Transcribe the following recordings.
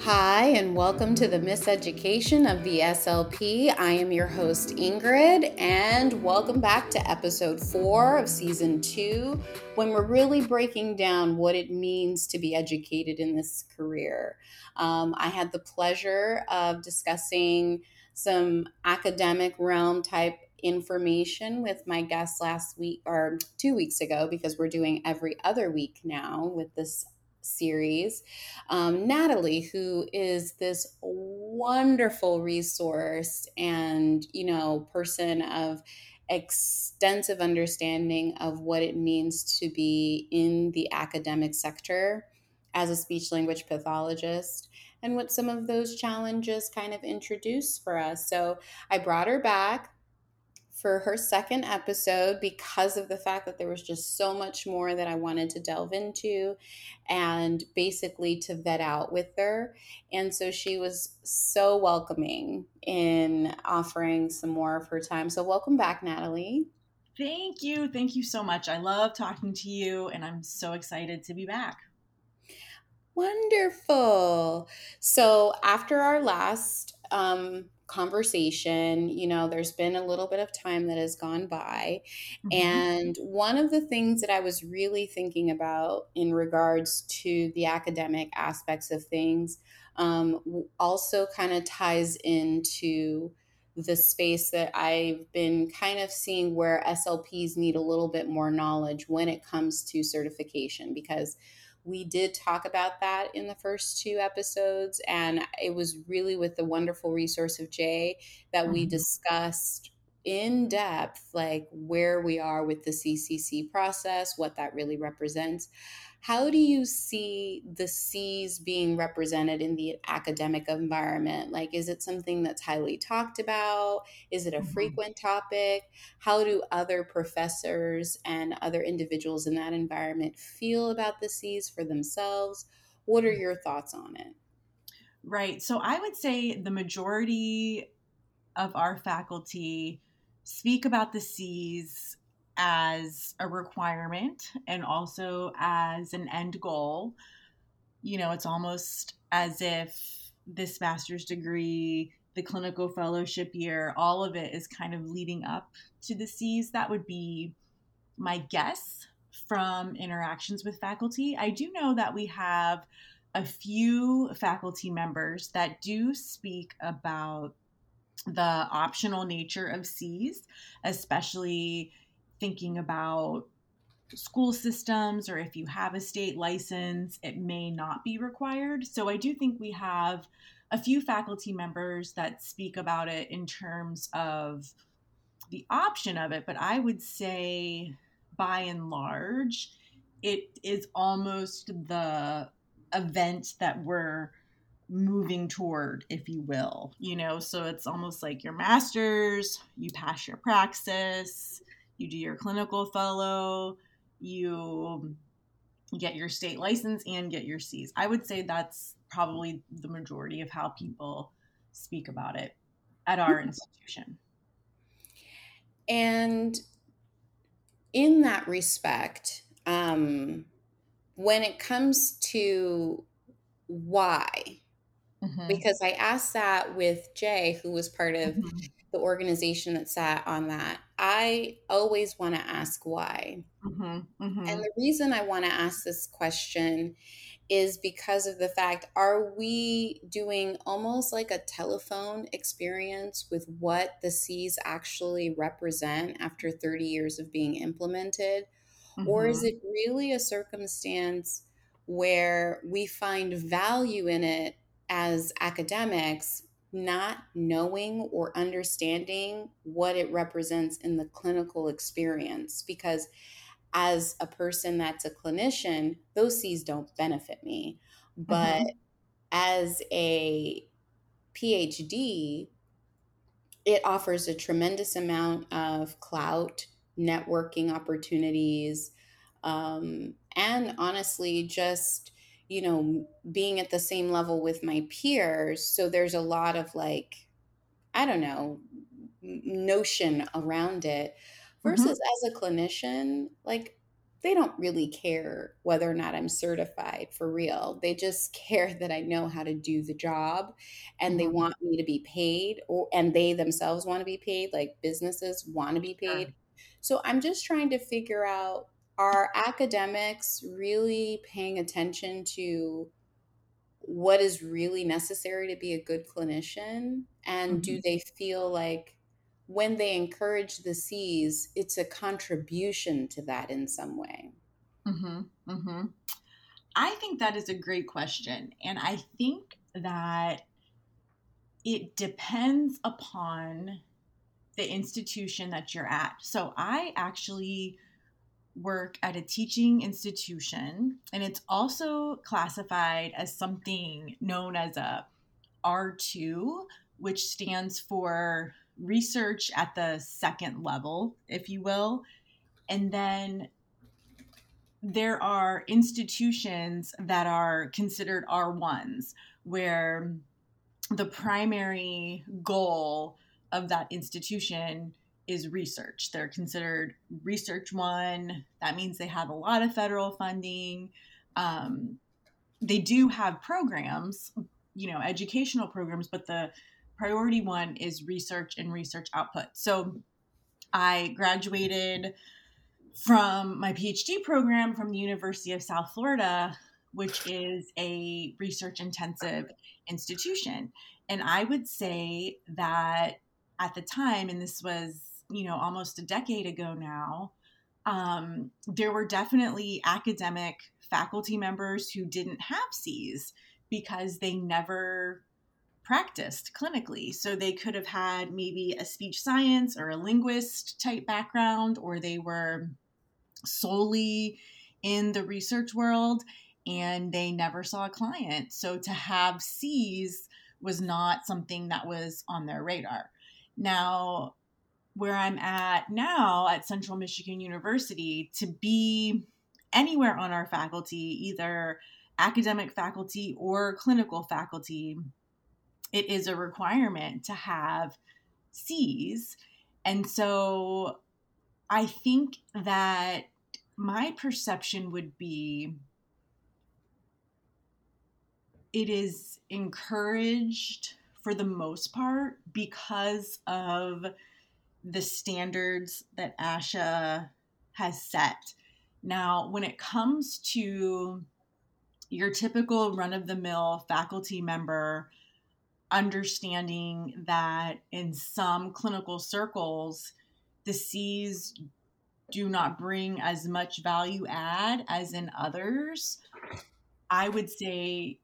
Hi, and welcome to the Miseducation of the SLP. I am your host, Ingrid, and welcome back to episode four of season two, when we're really breaking down what it means to be educated in this career. Um, I had the pleasure of discussing some academic realm type information with my guest last week or two weeks ago because we're doing every other week now with this series. Um, Natalie, who is this wonderful resource and, you know, person of extensive understanding of what it means to be in the academic sector as a speech language pathologist and what some of those challenges kind of introduce for us. So I brought her back for her second episode because of the fact that there was just so much more that I wanted to delve into and basically to vet out with her. And so she was so welcoming in offering some more of her time. So, welcome back, Natalie. Thank you. Thank you so much. I love talking to you, and I'm so excited to be back. Wonderful. So, after our last um, conversation. You know, there's been a little bit of time that has gone by. Mm-hmm. And one of the things that I was really thinking about in regards to the academic aspects of things um, also kind of ties into the space that I've been kind of seeing where SLPs need a little bit more knowledge when it comes to certification because we did talk about that in the first two episodes, and it was really with the wonderful resource of Jay that we mm-hmm. discussed in depth, like where we are with the CCC process, what that really represents. How do you see the C's being represented in the academic environment? Like, is it something that's highly talked about? Is it a mm-hmm. frequent topic? How do other professors and other individuals in that environment feel about the C's for themselves? What are your thoughts on it? Right. So, I would say the majority of our faculty speak about the C's as a requirement and also as an end goal. You know, it's almost as if this master's degree, the clinical fellowship year, all of it is kind of leading up to the C's. That would be my guess from interactions with faculty. I do know that we have a few faculty members that do speak about the optional nature of C's, especially thinking about school systems or if you have a state license, it may not be required. So I do think we have a few faculty members that speak about it in terms of the option of it, but I would say by and large, it is almost the event that we're moving toward, if you will. You know, so it's almost like your master's, you pass your praxis, you do your clinical fellow, you get your state license and get your C's. I would say that's probably the majority of how people speak about it at our mm-hmm. institution. And in that respect, um, when it comes to why, mm-hmm. because I asked that with Jay, who was part of mm-hmm the organization that sat on that, I always want to ask why. Mm-hmm, mm-hmm. And the reason I want to ask this question is because of the fact are we doing almost like a telephone experience with what the C's actually represent after 30 years of being implemented? Mm-hmm. Or is mm-hmm. it really a circumstance where we find value in it as academics, not knowing or understanding what it represents in the clinical experience because as a person that's a clinician those C's don't benefit me but mm-hmm. as a phd it offers a tremendous amount of clout networking opportunities um, and honestly just you know, being at the same level with my peers. So there's a lot of like, I don't know, notion around it. Versus mm-hmm. as a clinician, like they don't really care whether or not I'm certified for real. They just care that I know how to do the job and mm-hmm. they want me to be paid or and they themselves want to be paid like businesses want to be paid. So I'm just trying to figure out are academics really paying attention to what is really necessary to be a good clinician and mm-hmm. do they feel like when they encourage the C's, it's a contribution to that in some way? Mm-hmm, mm-hmm. I think that is a great question. And I think that it depends upon the institution that you're at. So I actually work at a teaching institution, and it's also classified as something known as a R2, which stands for research at the second level, if you will. And then there are institutions that are considered R1s, where the primary goal of that institution is research. They're considered research one. That means they have a lot of federal funding. Um, they do have programs, you know, educational programs, but the priority one is research and research output. So I graduated from my PhD program from the University of South Florida, which is a research intensive institution. And I would say that at the time, and this was, you know, almost a decade ago now, um, there were definitely academic faculty members who didn't have C's because they never practiced clinically. So they could have had maybe a speech science or a linguist type background, or they were solely in the research world and they never saw a client. So to have C's was not something that was on their radar. Now, where I'm at now at Central Michigan University, to be anywhere on our faculty, either academic faculty or clinical faculty, it is a requirement to have C's. And so I think that my perception would be it is encouraged for the most part because of the standards that ASHA has set. Now, when it comes to your typical run of the mill faculty member understanding that in some clinical circles, the C's do not bring as much value add as in others, I would say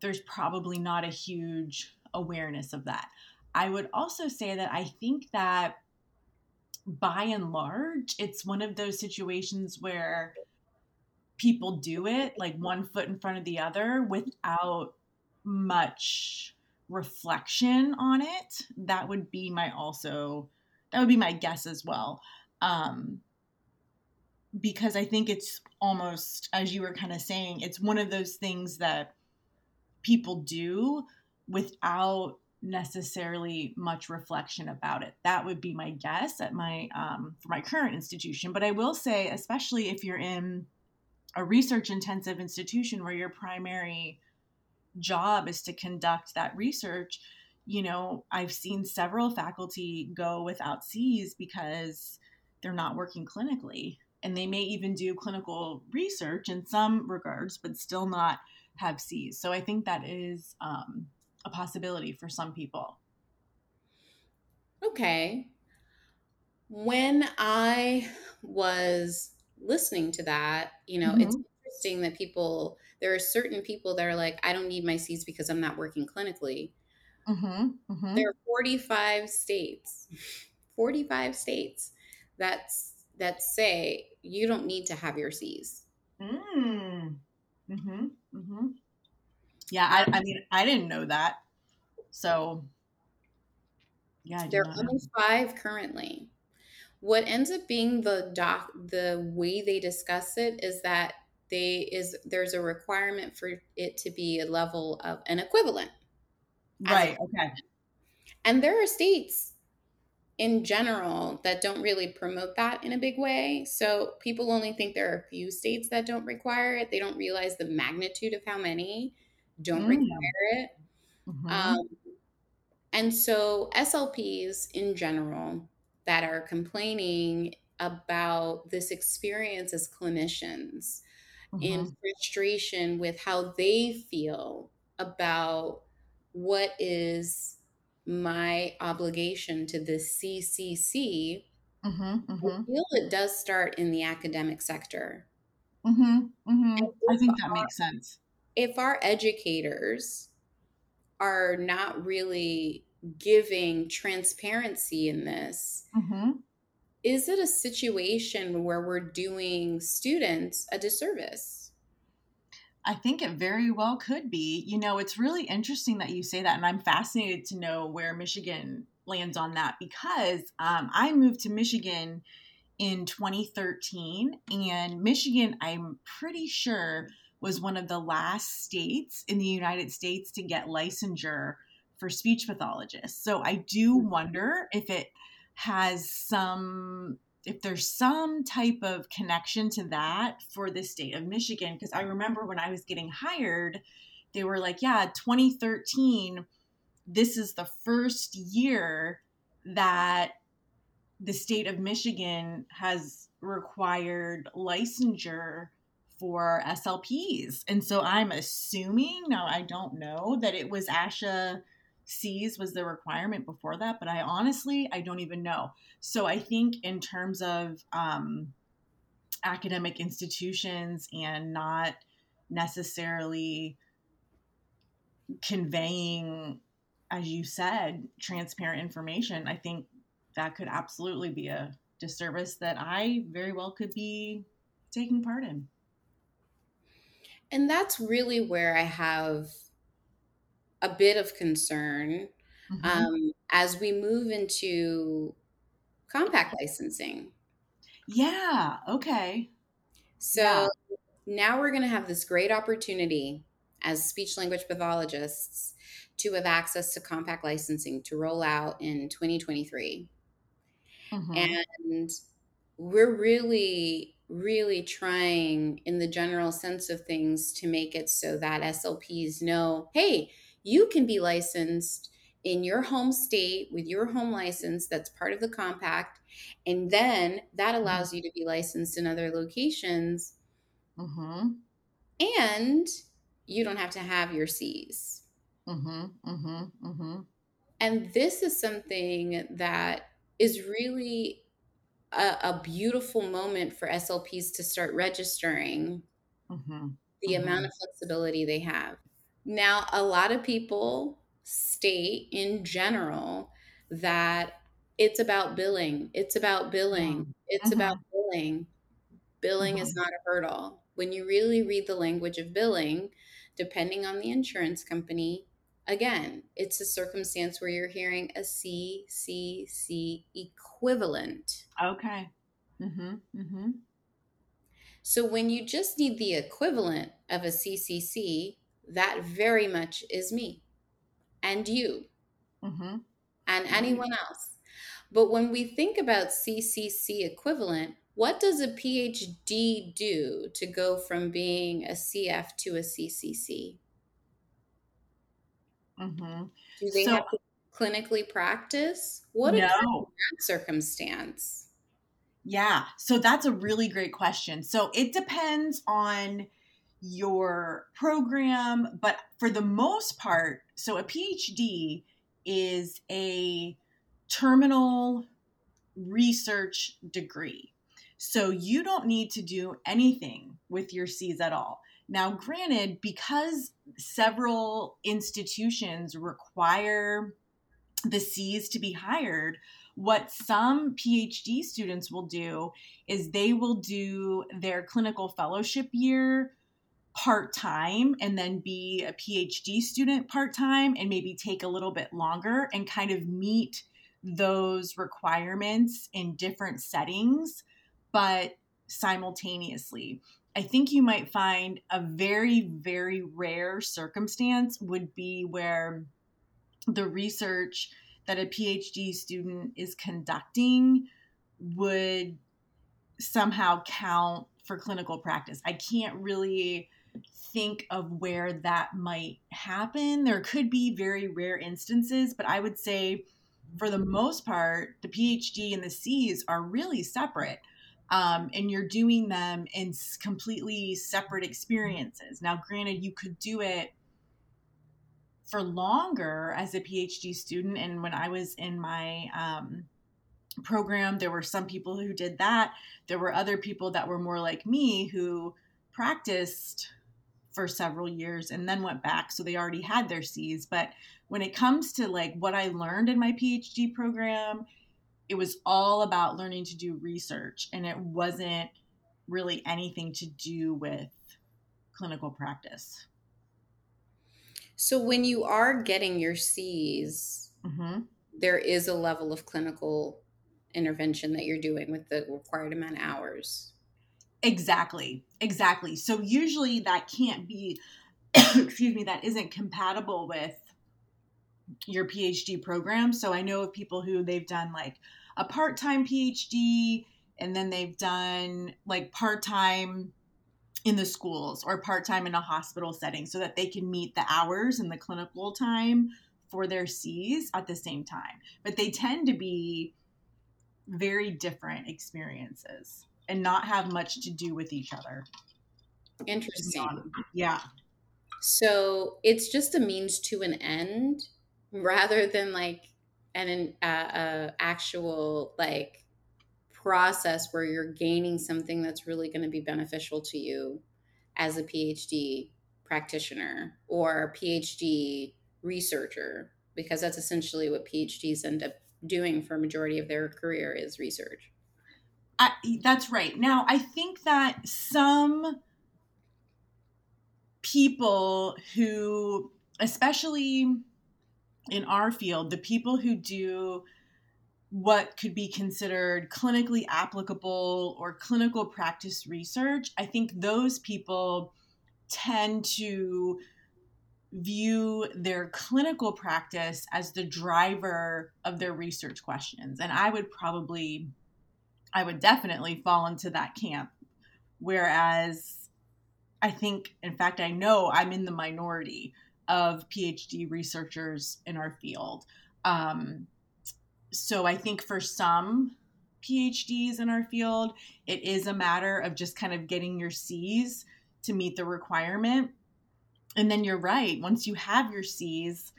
there's probably not a huge awareness of that. I would also say that I think that by and large, it's one of those situations where people do it like one foot in front of the other without much reflection on it. That would be my also that would be my guess as well. Um because i think it's almost as you were kind of saying it's one of those things that people do without necessarily much reflection about it. That would be my guess at my um, for my current institution. But i will say especially if you're in a research intensive institution where your primary job is to conduct that research you know i've seen several faculty go without c's because they're not working clinically. And they may even do clinical research in some regards but still not have c's. So i think that is um, a possibility for some people okay when i was listening to that you know mm-hmm. it's interesting that people there are certain people that are like, I don't need my C's because I'm not working clinically. Mm-hmm, mm-hmm. There are 45 states, 45 states that's that say you don't need to have your C's. Mm. Mm-hmm, mm-hmm. Yeah, I, I, mean, I didn't know that. So, yeah, there are only five currently. What ends up being the doc, the way they discuss it is that they is there's a requirement for it to be a level of an equivalent right okay and there are states in general that don't really promote that in a big way. So people only think there are a few states that don't require it. They don't realize the magnitude of how many don't mm. require it. Mm-hmm. Um, and so SLPs in general that are complaining about this experience as clinicians mm-hmm. in frustration with how they feel about what is my obligation to this CCC, mm-hmm, mm-hmm. I feel it does start in the academic sector. Mm-hmm, mm-hmm. I think that makes sense. If our educators are not really giving transparency in this, mm-hmm. is it a situation where we're doing students a disservice? I think it very well could be. You know, it's really interesting that you say that, and I'm fascinated to know where Michigan lands on that because um, I moved to Michigan in 2013, and Michigan, I'm pretty sure, was one of the last states in the United States to get licensure for speech pathologists. So I do mm-hmm. wonder if it has some if there's some type of connection to that for the state of Michigan, because I remember when I was getting hired, they were like, yeah, 2013, this is the first year that the state of Michigan has required licensure for SLPs. And so I'm assuming, now I don't know, that it was ASHA Cs was the requirement before that, but I honestly I don't even know. So I think in terms of um, academic institutions and not necessarily conveying, as you said, transparent information, I think that could absolutely be a disservice that I very well could be taking part in. And that's really where I have a bit of concern mm-hmm. um, as we move into compact licensing. Yeah, okay. So yeah. now we're going to have this great opportunity as speech language pathologists to have access to compact licensing to roll out in 2023. Mm-hmm. And we're really really trying in the general sense of things to make it so that SLPs know, hey, you can be licensed in your home state with your home license that's part of the compact and then that mm-hmm. allows you to be licensed in other locations mm-hmm. and you don't have to have your c's mm-hmm, mm-hmm, mm-hmm. and this is something that is really a, a beautiful moment for slps to start registering mm-hmm, the amount of flexibility they have now, a lot of people state in general that it's about billing. It's about billing. Mm-hmm. It's mm-hmm. about billing. Billing mm-hmm. is not a hurdle. When you really read the language of billing, depending on the insurance company, again, it's a circumstance where you're hearing a CCC equivalent. Okay. Mm-hmm. Mm-hmm. So when you just need the equivalent of a CCC, that very much is me and you mm-hmm. and anyone else. But when we think about CCC equivalent, what does a PhD do to go from being a CF to a CCC? Mm-hmm. Do they so, have to clinically practice? What no. that circumstance? Yeah, so that's a really great question. So it depends on your program, but for the most part, so a PhD is a terminal research degree. So you don't need to do anything with your C's at all. Now, granted, because several institutions require the C's to be hired, what some PhD students will do is they will do their clinical fellowship year part time and then be a PhD student part time and maybe take a little bit longer and kind of meet those requirements in different settings, but simultaneously. I think you might find a very, very rare circumstance would be where the research that a PhD student is conducting would somehow count for clinical practice. I can't really think of where that might happen. There could be very rare instances, but I would say for the most part, the PhD and the Cs are really separate. Um, and you're doing them in completely separate experiences. Now, granted, you could do it for longer as a PhD student. And when I was in my um, program, there were some people who did that. There were other people that were more like me who practiced for several years and then went back. So they already had their C's. But when it comes to like what I learned in my PhD program, it was all about learning to do research and it wasn't really anything to do with clinical practice. So when you are getting your C's, mm-hmm. there is a level of clinical intervention that you're doing with the required amount of hours. Exactly. Exactly. So usually that can't be excuse me, that isn't compatible with your PhD program. So I know of people who they've done like a part-time PhD and then they've done like part-time in the schools or part-time in a hospital setting so that they can meet the hours and the clinical time for their C's at the same time. But they tend to be very different experiences and not have much to do with each other. Interesting. Yeah. So it's just a means to an end rather than like an uh, uh, actual like process where you're gaining something that's really going to be beneficial to you as a PhD practitioner or PhD researcher because that's essentially what PhDs end up doing for a majority of their career is research. I, that's right. Now, I think that some people who, especially in our field, the people who do what could be considered clinically applicable or clinical practice research, I think those people tend to view their clinical practice as the driver of their research questions. And I would probably, I would definitely fall into that camp. Whereas I think, in fact, I know I'm in the minority of PhD researchers in our field. Um, so I think for some PhDs in our field, it is a matter of just kind of getting your C's to meet the requirement. And then you're right once you have your c's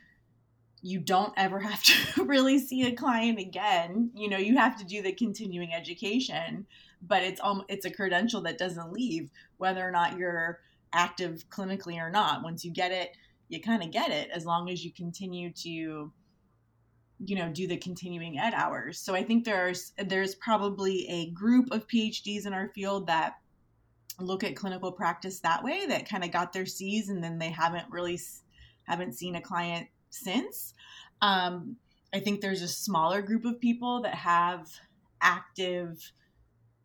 you don't ever have to really see a client again. You know you have to do the continuing education but it's um it's a credential that doesn't leave whether or not you're active clinically or not. Once you get it you kind of get it as long as you continue to you know do the continuing ed hours so i think there's there's probably a group of phds in our field that look at clinical practice that way that kind of got their C's and then they haven't really haven't seen a client since. Um, I think there's a smaller group of people that have active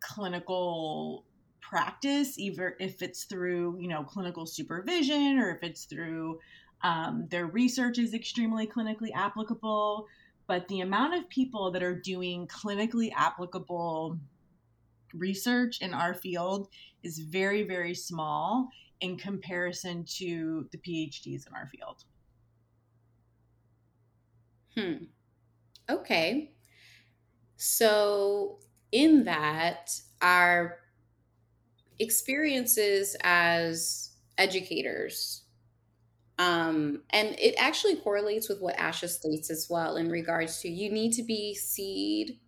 clinical practice, either if it's through you know clinical supervision or if it's through um, their research is extremely clinically applicable. But the amount of people that are doing clinically applicable research in our field is very, very small in comparison to the PhDs in our field. Hmm. Okay. So, in that, our experiences as educators, um, and it actually correlates with what ASHA states as well in regards to you need to be seed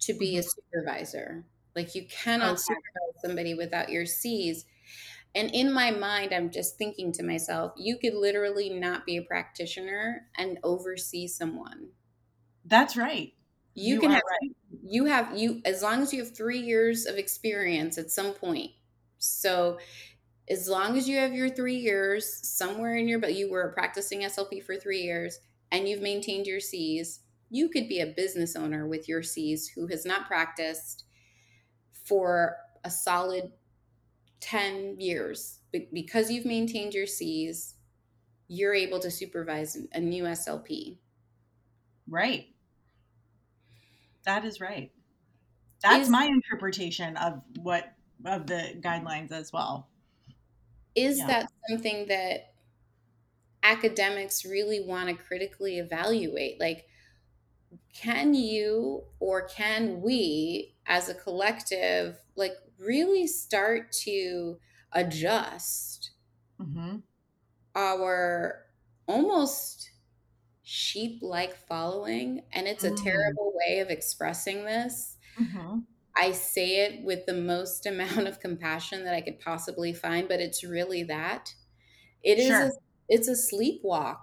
to be a mm-hmm. supervisor. Like you cannot okay. supervise somebody without your C's. And in my mind, I'm just thinking to myself, you could literally not be a practitioner and oversee someone. That's right. You, you can have right. you have you as long as you have three years of experience at some point. So as long as you have your three years somewhere in your but you were practicing SLP for three years and you've maintained your C's, you could be a business owner with your C's who has not practiced for a solid 10 years because you've maintained your C's, you're able to supervise a new SLP. Right. that is right. That's is, my interpretation of what of the guidelines as well. Is yeah. that something that academics really want to critically evaluate? Like, can you or can we as a collective, like, really start to adjust mm-hmm. our almost sheep like following? And it's a mm. terrible way of expressing this. Mm-hmm. I say it with the most amount of compassion that I could possibly find, but it's really that. It sure. is a, it's a sleepwalk.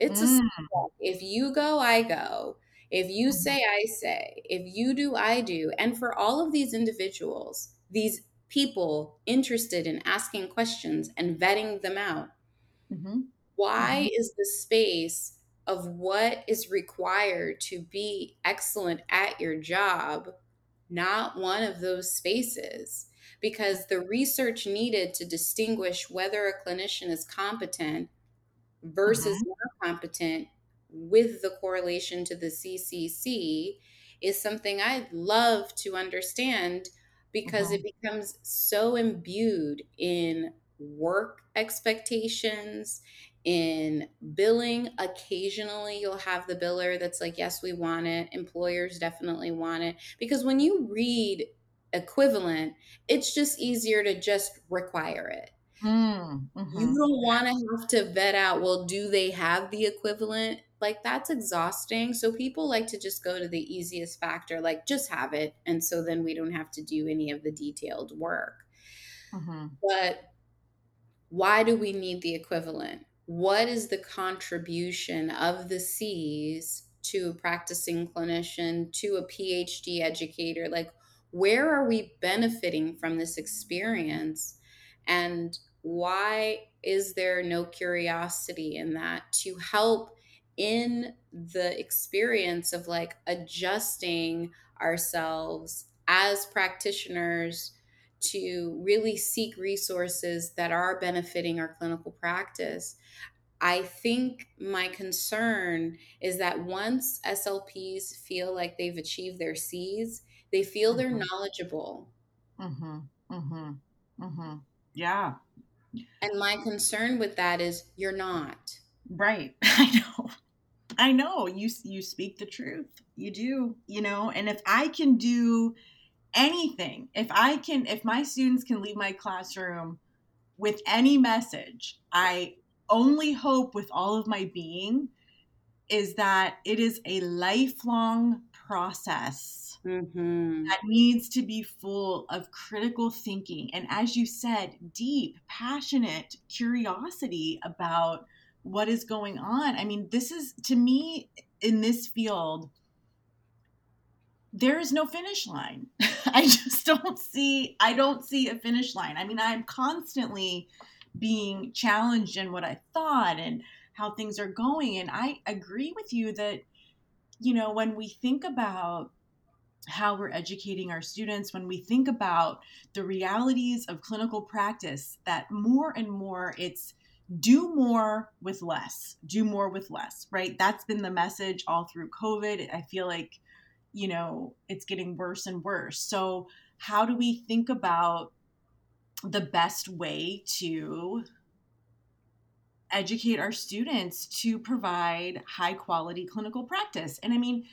It's mm. a sleepwalk. If you go, I go. If you mm-hmm. say, I say. If you do, I do. And for all of these individuals, these people interested in asking questions and vetting them out, mm-hmm. why mm-hmm. is the space of what is required to be excellent at your job not one of those spaces because the research needed to distinguish whether a clinician is competent versus mm-hmm. not competent with the correlation to the CCC is something I'd love to understand because mm-hmm. it becomes so imbued in work expectations in billing occasionally you'll have the biller that's like yes we want it. Employers definitely want it. Because when you read equivalent it's just easier to just require it. Mm, mm-hmm. you don't want to have to vet out well do they have the equivalent? Like that's exhausting. So people like to just go to the easiest factor like just have it and so then we don't have to do any of the detailed work. Mm-hmm. but why do we need the equivalent what is the contribution of the C's to a practicing clinician, to a PhD educator? Like, where are we benefiting from this experience? And why is there no curiosity in that to help in the experience of like adjusting ourselves as practitioners to really seek resources that are benefiting our clinical practice. I think my concern is that once SLPs feel like they've achieved their C's, they feel mm-hmm. they're knowledgeable. Mm-hmm. Mm-hmm. Mm-hmm. Yeah. And my concern with that is you're not. Right. I know. I know. You you speak the truth. You do. You know, and if I can do anything if i can if my students can leave my classroom with any message i only hope with all of my being is that it is a lifelong process mm-hmm. that needs to be full of critical thinking and as you said deep passionate curiosity about what is going on i mean this is to me in this field there is no finish line. I just don't see I don't see a finish line. I mean, I'm constantly being challenged in what I thought and how things are going and I agree with you that you know, when we think about how we're educating our students, when we think about the realities of clinical practice, that more and more it's do more with less, do more with less, right? That's been the message all through COVID. I feel like you know, it's getting worse and worse. So, how do we think about the best way to educate our students to provide high quality clinical practice? And I mean,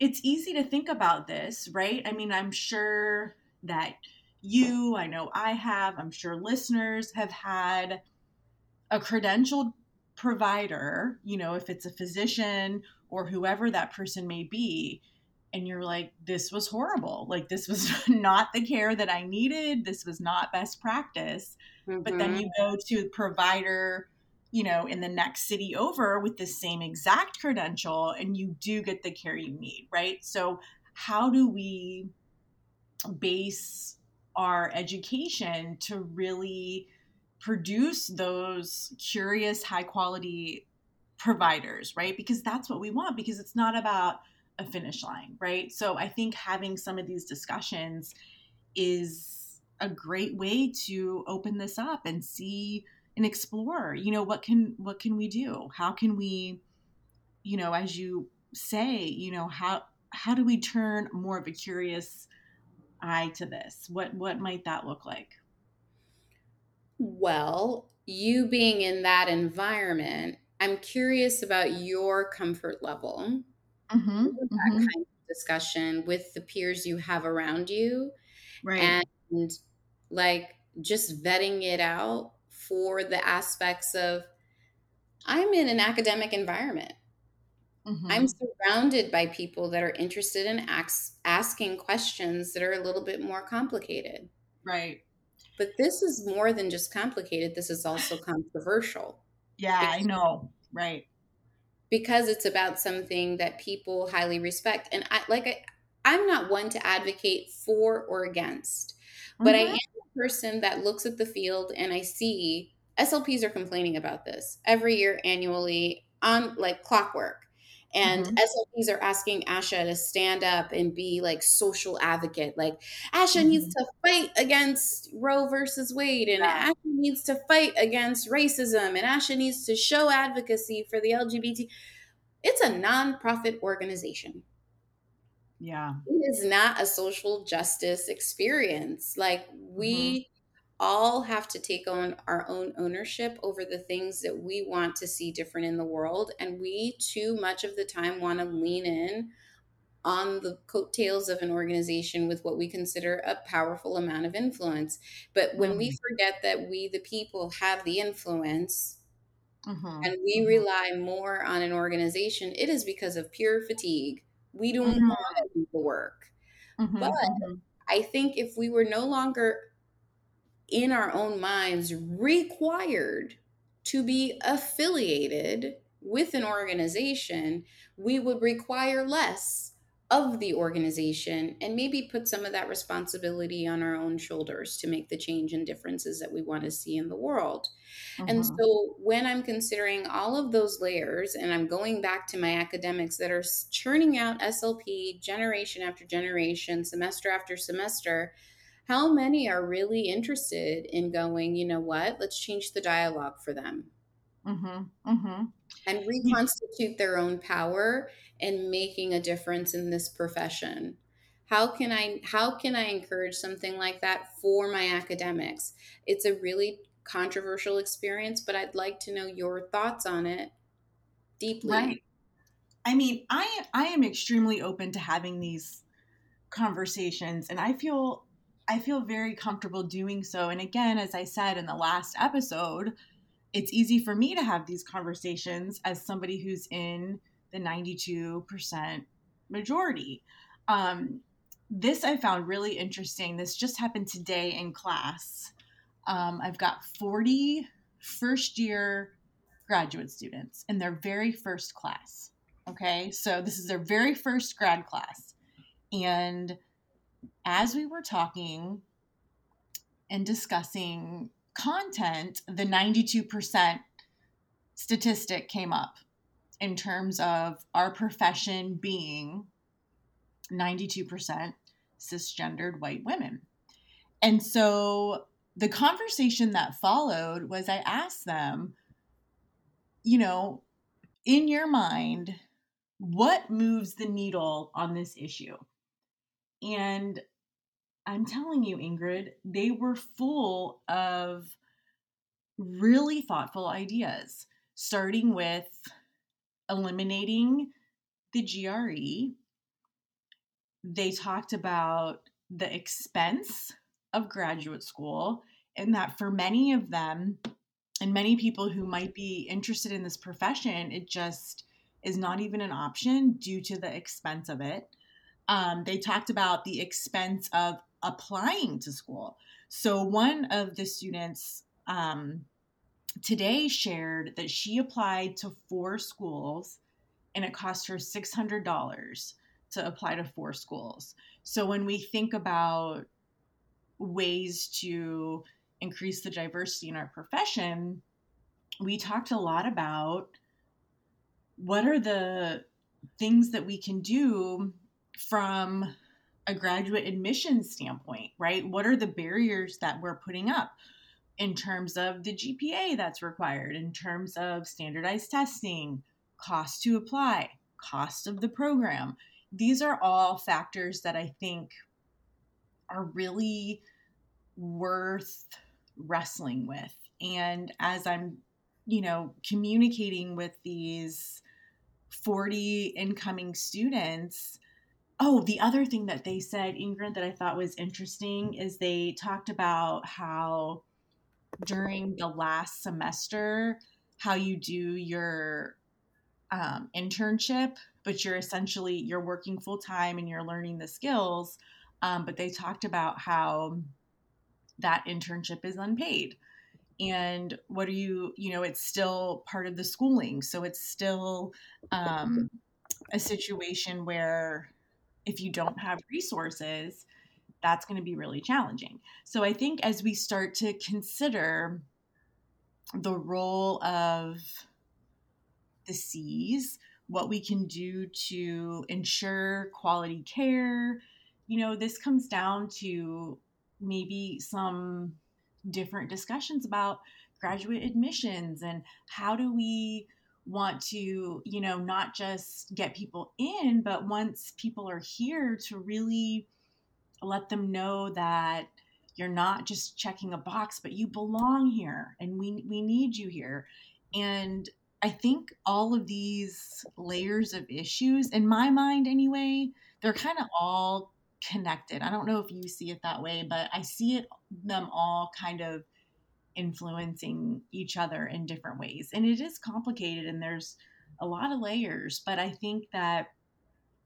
it's easy to think about this, right? I mean, I'm sure that you, I know I have, I'm sure listeners have had a credentialed provider, you know, if it's a physician or whoever that person may be, and you're like this was horrible like this was not the care that i needed this was not best practice mm-hmm. but then mm-hmm. you go to a provider you know in the next city over with the same exact credential and you do get the care you need right so how do we base our education to really produce those curious high quality providers right because that's what we want because it's not about a finish line, right? So I think having some of these discussions is a great way to open this up and see and explore, you know, what can what can we do? How can we you know, as you say, you know, how how do we turn more of a curious eye to this? What what might that look like? Well, you being in that environment, I'm curious about your comfort level mm-hmm, that mm-hmm. kind of discussion with the peers you have around you. Right. And like just vetting it out for the aspects of I'm in an academic environment. Mm-hmm. I'm surrounded by people that are interested in ask, asking questions that are a little bit more complicated. Right. But this is more than just complicated, this is also controversial. Yeah, I know. Right. Because it's about something that people highly respect. And I like I, I'm not one to advocate for or against, but mm-hmm. I am a person that looks at the field and I see SLPs are complaining about this every year annually on like clockwork. And mm-hmm. SLPs are asking Asha to stand up and be like social advocate. Like Asha mm-hmm. needs to fight against Roe versus Wade, and yeah. Asha needs to fight against racism, and Asha needs to show advocacy for the LGBT. It's a nonprofit organization. Yeah. It is not a social justice experience. Like we mm-hmm all have to take on our own ownership over the things that we want to see different in the world. And we, too much of the time, want to lean in on the coattails of an organization with what we consider a powerful amount of influence. But when mm-hmm. we forget that we, the people, have the influence mm-hmm. and we mm-hmm. rely more on an organization, it is because of pure fatigue. We don't mm-hmm. want to do the work. Mm-hmm. But mm-hmm. I think if we were no longer in our own minds required to be affiliated with an organization, we would require less of the organization and maybe put some of that responsibility on our own shoulders to make the change and differences that we want to see in the world. And mm-hmm. so when I'm considering all of those layers and I'm going back to my academics that are churning out SLP generation after generation, semester after semester, how many are really interested in going, you know what, let's change the dialogue for them mm-hmm, mm-hmm. and reconstitute their own power and making a difference in this profession? How can I how can I encourage something like that for my academics? It's a really controversial experience, but I'd like to know your thoughts on it deeply. Right. I mean, I I am extremely open to having these conversations and I feel I feel very comfortable doing so. And again, as I said in the last episode, it's easy for me to have these conversations as somebody who's in the 92% majority. Um, this I found really interesting. This just happened today in class. Um, I've got 40 first year graduate students in their very first class. Okay, so this is their very first grad class. And as we were talking and discussing content, the 92% statistic came up in terms of our profession being 92% cisgendered white women. And so the conversation that followed was I asked them, you know, in your mind, what moves the needle on this issue? And I'm telling you, Ingrid, they were full of really thoughtful ideas, starting with eliminating the GRE. They talked about the expense of graduate school, and that for many of them, and many people who might be interested in this profession, it just is not even an option due to the expense of it um, they talked about the expense of applying to school. So one of the students um, today shared that she applied to four schools and it cost her $600 to apply to four schools. So when we think about ways to increase the diversity in our profession, we talked a lot about what are the things that we can do from a graduate admission standpoint, right? What are the barriers that we're putting up in terms of the GPA that's required, in terms of standardized testing, cost to apply, cost of the program? these are all factors that I think are really worth wrestling with. And as I'm, you know, communicating with these 40 incoming students, oh, the other thing that they said, Ingrid, that I thought was interesting is they talked about how during the last semester, how you do your um, internship, but you're essentially you're working full time and you're learning the skills. Um, but they talked about how that internship is unpaid and what are you you know it's still part of the schooling so it's still um, a situation where if you don't have resources that's going to be really challenging. So i think as we start to consider the role of the C's what we can do to ensure quality care you know this comes down to maybe some different discussions about graduate admissions and how do we want to you know not just get people in but once people are here to really let them know that you're not just checking a box but you belong here and we we need you here and i think all of these layers of issues in my mind anyway they're kind of all connected. I don't know if you see it that way, but I see it them all kind of influencing each other in different ways. And it is complicated and there's a lot of layers, but I think that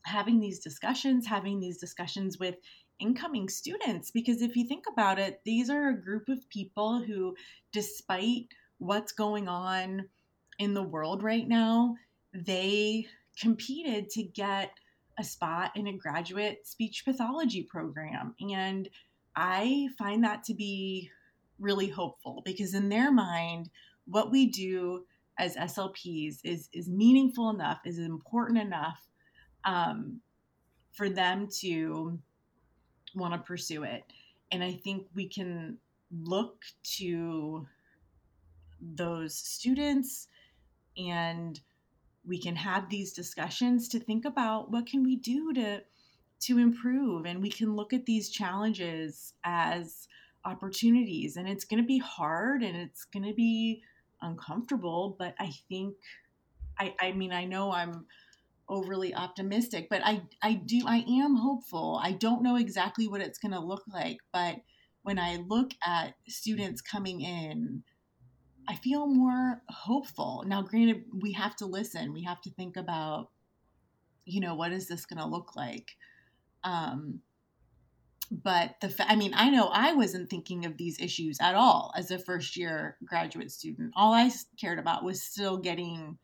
having these discussions, having these discussions with incoming students, because if you think about it, these are a group of people who, despite what's going on in the world right now, they competed to get a spot in a graduate speech pathology program. And I find that to be really hopeful because in their mind, what we do as SLPs is is meaningful enough, is important enough um, for them to want to pursue it. And I think we can look to those students and we can have these discussions to think about what can we do to to improve and we can look at these challenges as opportunities and it's going to be hard and it's going to be uncomfortable but i think i i mean i know i'm overly optimistic but i i do i am hopeful i don't know exactly what it's going to look like but when i look at students coming in I feel more hopeful. Now, granted, we have to listen. We have to think about, you know, what is this going to look like? Um, but the, fa- I mean, I know I wasn't thinking of these issues at all as a first year graduate student. All I cared about was still getting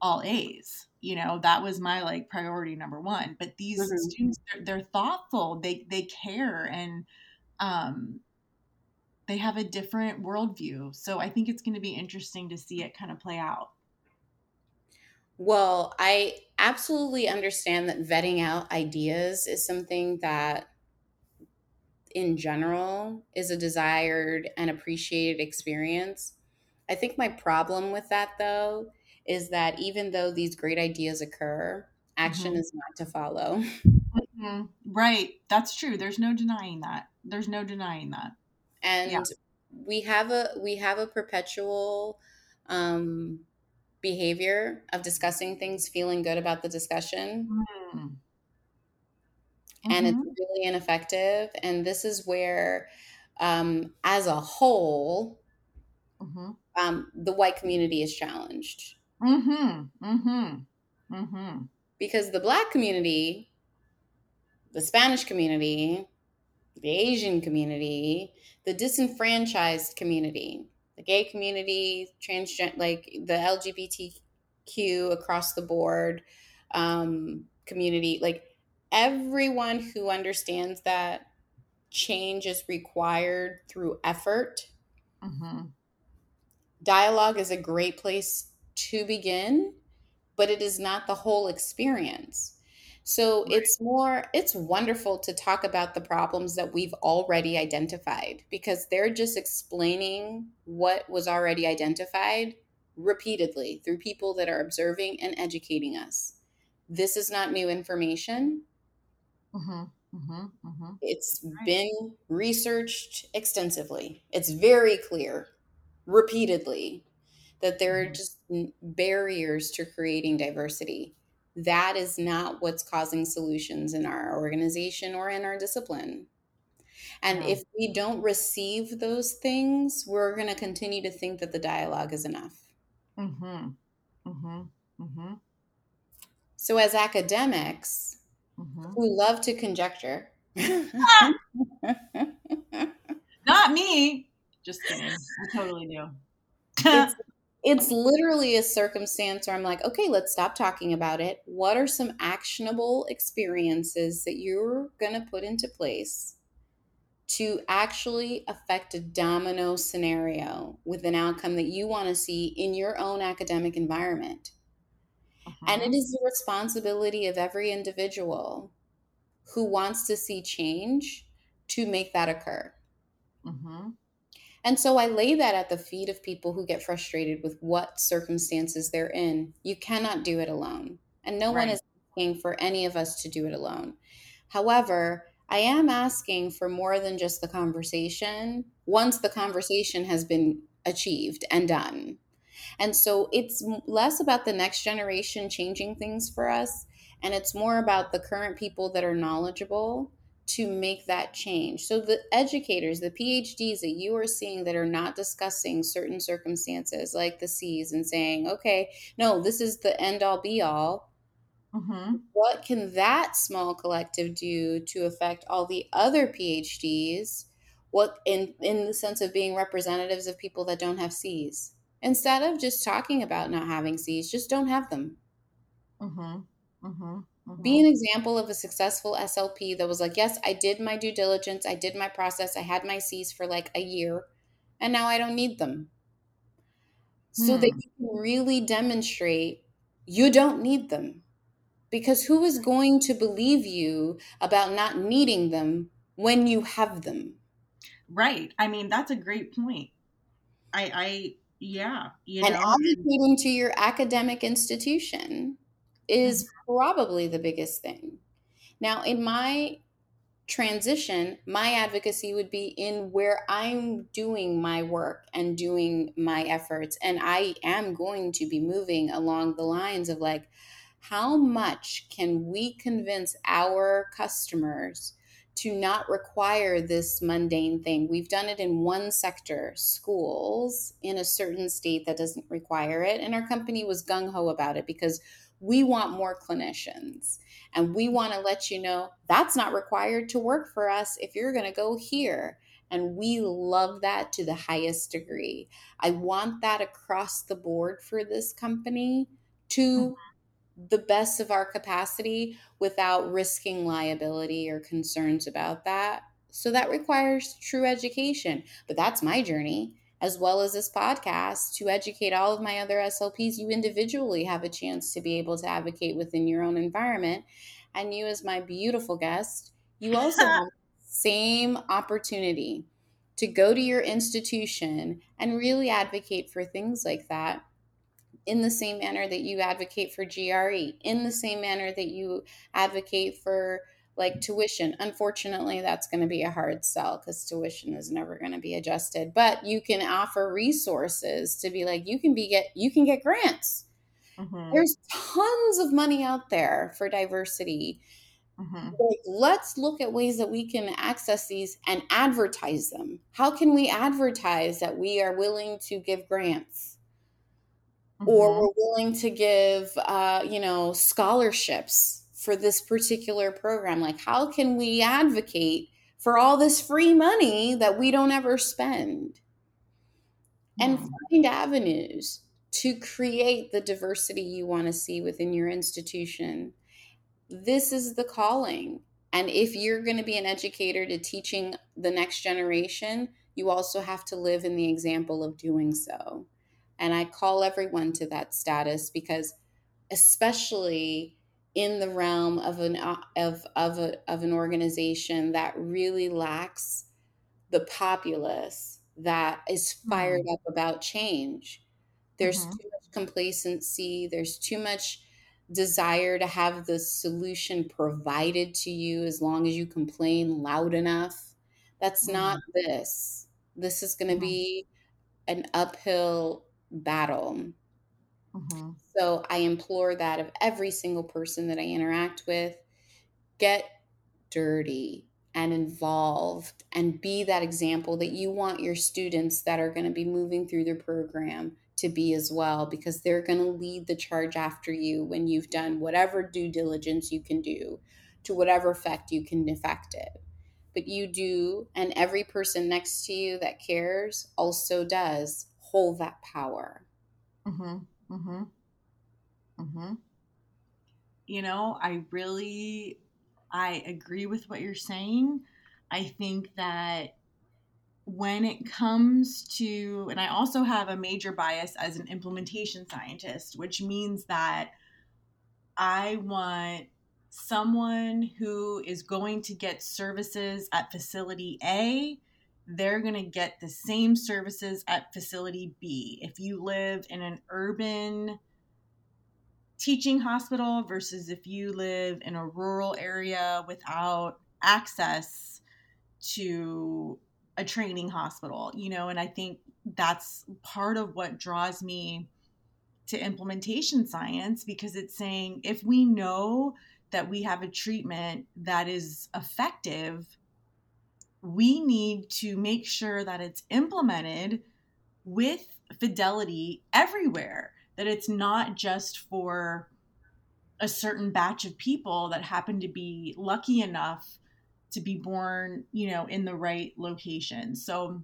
all A's. You know, that was my like priority number one. But these mm-hmm. students, they're, they're thoughtful. They they care, and um, they have a different worldview. So I think it's going to be interesting to see it kind of play out. Well, I absolutely understand that vetting out ideas is something that, in general, is a desired and appreciated experience. I think my problem with that, though, is that even though these great ideas occur, action mm-hmm. is not to follow. Mm-hmm. Right. That's true. There's no denying that. There's no denying that and yeah. we have a we have a perpetual um, behavior of discussing things feeling good about the discussion mm-hmm. And it's mm-hmm. really ineffective and this is where um, as a whole mm-hmm. um, the white community is challenged mm-hmm. Mm-hmm. Mm-hmm. because the black community the spanish community the asian community the disenfranchised community, the gay community, transgender, like the LGBTQ across the board um, community, like everyone who understands that change is required through effort. Mm-hmm. Dialogue is a great place to begin, but it is not the whole experience. So right. it's more, it's wonderful to talk about the problems that we've already identified because they're just explaining what was already identified repeatedly through people that are observing and educating us. this is not new information. Mm-hmm. Mm-hmm. Mm-hmm. It's right. been researched extensively. It's very clear, repeatedly, that there are mm-hmm. just barriers to creating diversity. That is not what's causing solutions in our organization or in our discipline. And yeah. if we don't receive those things, we're going to continue to think that the dialogue is enough. Mm-hmm. Mm-hmm. Mm-hmm. So, as academics mm-hmm. who love to conjecture, not me, just kidding. I totally do. it's, it's literally a circumstance where I'm like, okay, let's stop talking about it. What are some actionable experiences that you're going to put into place to actually affect a domino scenario with an outcome that you want to see in your own academic environment. Uh-huh. And it uh-huh. the responsibility of every individual who wants to see change to make that occur. Uh-huh. And so I lay that at the feet of people who get frustrated with what circumstances they're in. You cannot do it alone. And no right. one is asking for any of us to do it alone. However, I am asking for more than just the conversation once the conversation has been achieved and done. And so it's less about the next generation changing things for us, and it's more about the current people that are knowledgeable to make that change. So the educators, the PhDs that you are seeing that are not discussing certain circumstances like the C's and saying, okay, no, this is the end all be all Mm-hmm. What can that small collective do to affect all the other PhDs? What in in the sense of being representatives of people that don't have C's? Instead of just talking about not having C's, just don't have them. Mm-hmm. Mm-hmm. Mm-hmm. Be an example of a successful SLP that was like, yes, I did my due diligence, I did my process, I had my C's for like a year, and now I don't need them. So that hmm. you can really demonstrate you don't need them because who is going to believe you about not needing them when you have them? Right. I mean, that's a great point. I, I, yeah, you and know, advocating to your academic institution is mm-hmm. probably the biggest thing. Now, in my transition, my advocacy would be in where I'm doing my work and doing my efforts. And I am going to be moving along the lines of like, how much can we convince our customers to not require this mundane thing? We've done it in one sector, schools, in a certain state that doesn't require it. And our company was gung ho about it because we want more clinicians. And we want to let you know that's not required to work for us if you're going to go here. And we love that to the highest degree. I want that across the board for this company to mm-hmm the best of our capacity without risking liability or concerns about that. So that requires true education. But that's my journey, as well as this podcast, to educate all of my other SLPs. You individually have a chance to be able to advocate within your own environment. And you, as my beautiful guest, you also have same opportunity to go to your institution and really advocate for things like that in the same manner that you advocate for GRE, in the same manner that you advocate for like tuition. Unfortunately, that's going to be a hard sell because tuition is never going to be adjusted. But you can offer resources to be like you can be get you can get grants. Mm-hmm. There's tons of money out there for diversity. Mm-hmm. Like, let's look at ways that we can access these and advertise them. How can we advertise that we are willing to give grants? Mm-hmm. or we're willing to give uh, you know scholarships for this particular program like how can we advocate for all this free money that we don't ever spend? And find avenues to create the diversity you want to see within your institution. This is the calling. And if you're going to be an educator to teaching the next generation you also have to live in the example of doing so and I call everyone to that status because, especially in the realm of an uh, of of, a, of an organization that really lacks the populace that is fired mm-hmm. up about change. There's mm-hmm. too much complacency. There's too much desire to have the solution provided to you as long as you complain loud enough. That's mm-hmm. not this. This is going to mm-hmm. be an uphill battle. Mm-hmm. So I implore that of every single person that I interact with get dirty and involved and be that example that you want your students that are going to be moving through their program to be as well because they're going to lead the charge after you when you've done whatever due diligence you can do to whatever effect you can effect it but you do and every person next to you that cares also does hold that power. Mhm mhm mhm you know i really I agree with what you're saying. I think that when it comes to, and I also have a major bias as an implementation scientist, which means that I want someone who is going to get services at facility A, they're going to get the same services at facility B. If you live in an urban teaching hospital versus if you live in a rural area without access to a training hospital, you know, and I think that's part of what draws me to implementation science because it's saying if we know that we have a treatment that is effective, we need to make sure that it's implemented with fidelity everywhere that it's not just for a certain batch of people that happen to be lucky enough to be born, you know, in the right location. So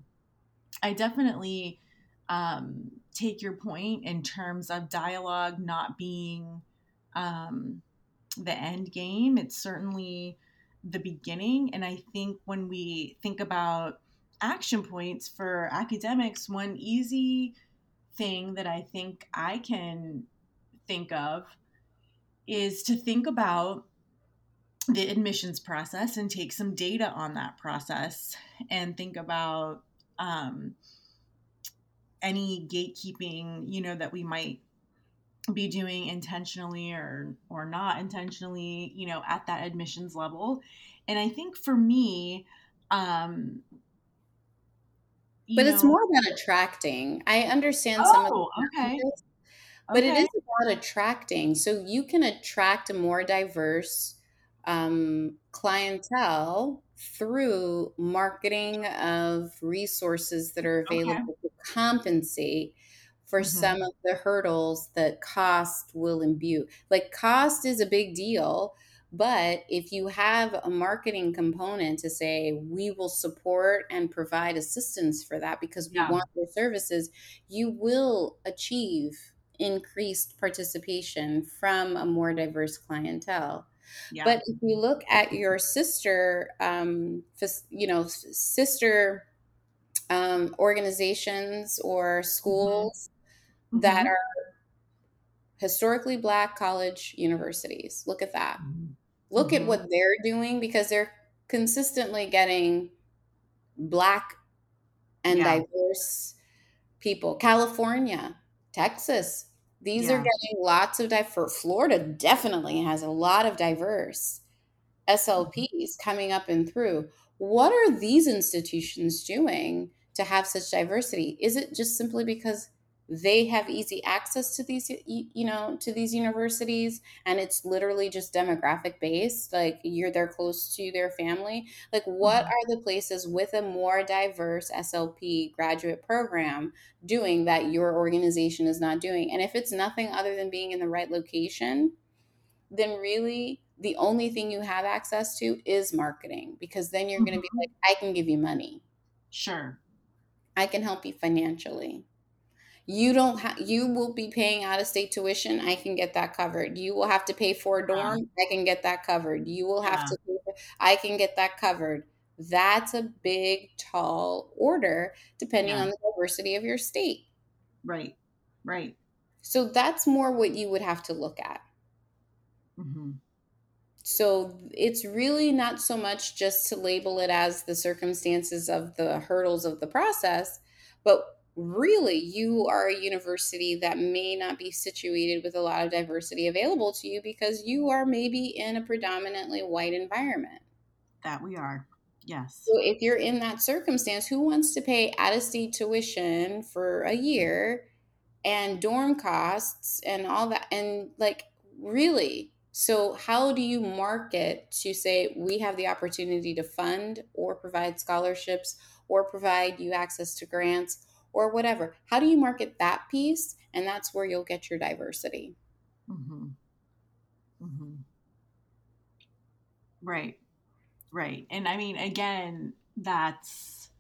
I definitely um, take your point in terms of dialogue not being um, the end game. It's certainly the beginning. And I think when we think about action points for academics, one easy thing that I think I can think of is to think about the admissions process and take some data on that process and think about um, any gatekeeping you know that we might be doing intentionally or or not intentionally you know at that admissions level and i think for me um but know, it's more about attracting. I understand oh, some of the oh, okay. but okay. it is about attracting. So you can attract a more diverse um, clientele through marketing of resources that are available okay. to compensate for mm-hmm. some of the hurdles that cost will imbue. Like cost is a big deal but if you have a marketing component to say, we will support and provide assistance for that because we yeah. want your services, you will achieve increased participation from a more diverse clientele. Yeah. But if you look at your sister, um, you know, sister um, organizations or mm-hmm. schools mm-hmm. that are historically black college universities, look at that. Mm-hmm look mm-hmm. at what they're doing because they're consistently getting black and yeah. diverse people. California, Texas, these yeah. are getting lots of diverse. Florida definitely has a lot of diverse SLPs coming up and through. What are these institutions doing to have such diversity? Is it just simply because they have easy access to these you know to these universities and it's literally just demographic based like you're there close to their family. Like what mm-hmm. are the places with a more diverse slp graduate program doing that your organization is not doing? And if it's nothing other than being in the right location then really the only thing you have access to is marketing because then you're mm-hmm. going to be like i can give you money. Sure. I can help you financially you don't have you will be paying out of state tuition i can get that covered. You will have to pay for a dorm yeah. i can get that covered. You will have to for, i can get that covered. That's a big tall order depending yeah. on the diversity of your state. Right right. So that's more what you would have to look at. Mm-hmm. so it's really not so much just to label it as the circumstances of the hurdles of the process but really you are a university that may not be situated with a lot of diversity available to you because you are maybe in a predominantly white environment. That we are. Yes. So if you're in that circumstance, who wants to pay out of state tuition for a year and dorm costs and all that? And like, really? So, how do you market to say we have the opportunity to fund or provide scholarships or provide you access to grants or whatever. How do you market that piece? And that's where you'll get your diversity. Mm-hmm. Mm-hmm. Right. Right. And I mean, again, that's,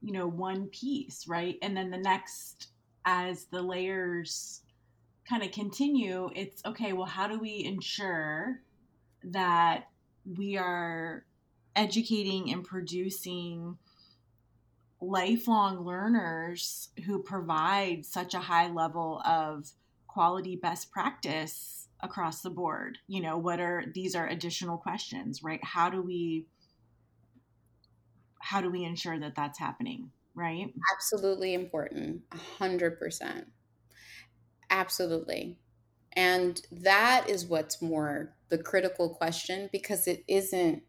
you know, one piece, right? And then the next, as the layers kind of continue, it's okay, well, how do we ensure that we are educating and producing lifelong learners who provide such a high level of quality best practice across the board? You know what are these are additional questions right? How do we how do we ensure that that's happening right? Absolutely important 100% absolutely. And that is what's more the critical question because it isn't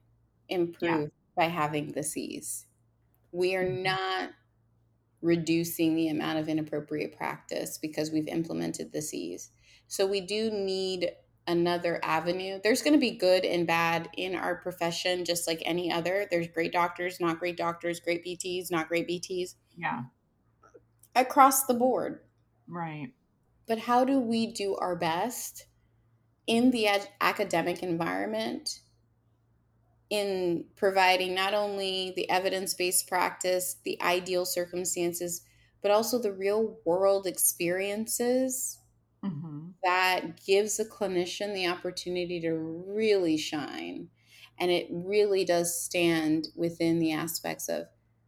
improved yeah. by having the C's we are mm-hmm. not reducing the amount of inappropriate practice because we've implemented the C's. So we do need another avenue. There's going to be good and bad in our profession, just like any other. There's great doctors, not great doctors, great BTs, not great BTs. Yeah. Across the board. Right. But how do we do our best in the ad- academic environment in providing not only the evidence based practice, the ideal circumstances, but also the real world experiences mm-hmm. that gives a clinician the opportunity to really shine. And it really does stand within the aspects of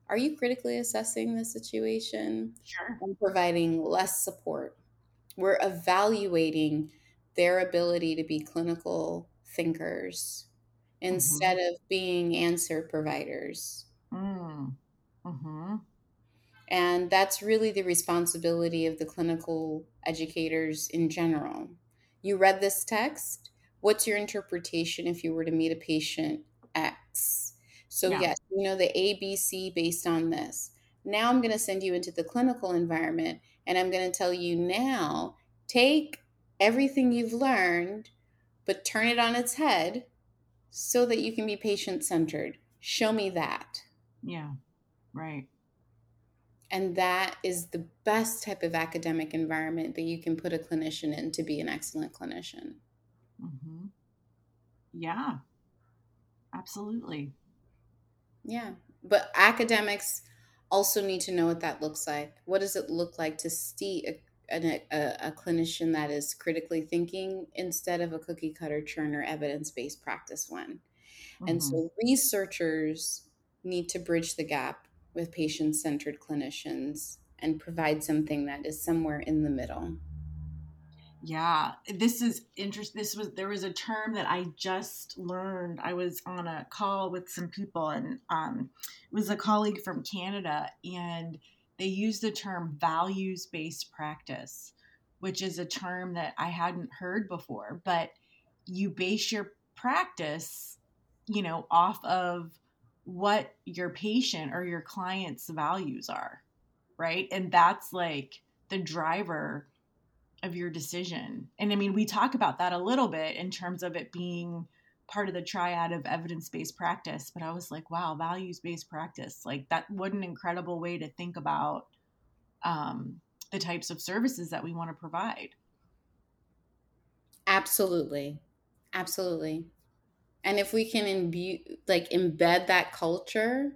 are you critically assessing the situation? Sure. And providing less support. We're evaluating their ability to be clinical thinkers instead mm-hmm. of being answer providers. Mm. Mm-hmm. And that's really the responsibility of the clinical educators in general. You read this text. What's your interpretation if you were to meet a patient X? So, yeah. yes, you know the ABC based on this. Now I'm going to send you into the clinical environment and I'm going to tell you now take everything you've learned, but turn it on its head so that you can be patient centered. Show me that. Yeah, right. And that is the best type of academic environment that you can put a clinician in to be an excellent clinician. Mm-hmm. Yeah, absolutely. Yeah. But academics also need to know what that looks like. What does it look like to see a, a, a, clinician that is critically thinking instead of a cookie cutter churner evidence based practice one. Mm-hmm. And so researchers need to bridge the gap with patient centered clinicians and provide something that is somewhere in the middle. Yeah, this is interesting. This was there was a term that I just learned. I was on a call with some people, and um, it was a colleague from Canada, and they use the term values based practice, which is a term that I hadn't heard before, but you base your practice, you know, off of what your patient or your client's values are, right? And that's like the driver of your decision. And I mean, we talk about that a little bit in terms of it being part of the triad of evidence based practice, but I was like, wow, values based practice. Like, that, what an incredible way to think about um, the types of services that we want to provide. Absolutely. Absolutely. And if we can imbue, like, embed that culture,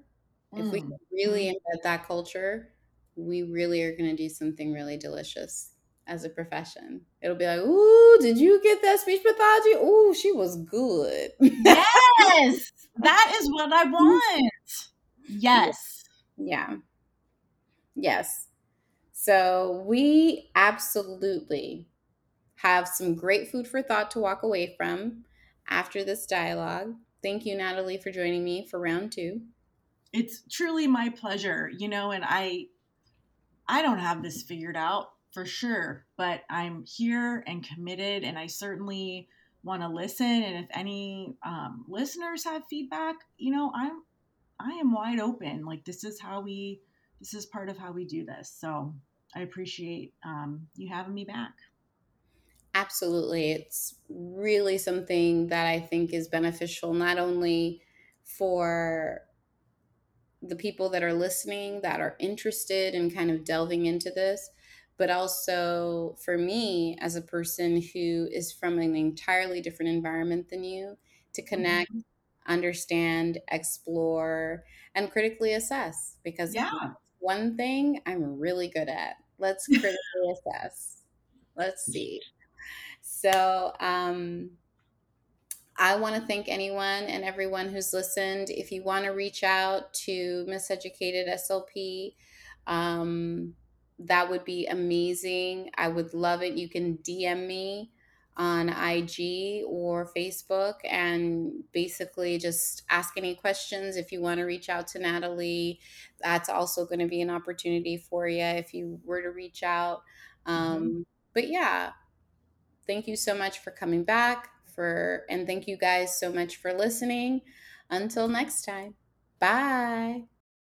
mm. if we mm. really mm. embed that culture, we really are going to do something really delicious as a profession. It'll be like, ooh, did you get that speech pathology? Ooh, she was good. yes, that is what I want. Yes. Yeah. Yes. So we absolutely have some great food for thought to walk away from after this dialogue. Thank you, Natalie, for joining me for round two. It's truly my pleasure, you know, and I I don't have this figured out for sure, but I'm here and committed, and I certainly want to listen. And if any um, listeners have feedback, you know, I'm I am wide open. Like this is how we this is part of how we do this. So I appreciate um, you having me back. Absolutely. It's really something that I think is beneficial, not only for the people that are listening that are interested in kind of delving into this, but also for me as a person who is from an entirely different environment than you to connect, mm-hmm. understand, explore, and critically assess because yeah. one thing I'm really good at. Let's critically assess. Let's see. So, um, I want to thank anyone and everyone who's listened. If you want to reach out to Miseducated SLP, um, that would be amazing. I would love it. You can DM me on IG or Facebook and basically just ask any questions. If you want to reach out to Natalie, that's also going to be an opportunity for you if you were to reach out. Um, mm-hmm. But yeah, thank you so much for coming back for and thank you guys so much for listening. Until next time. Bye.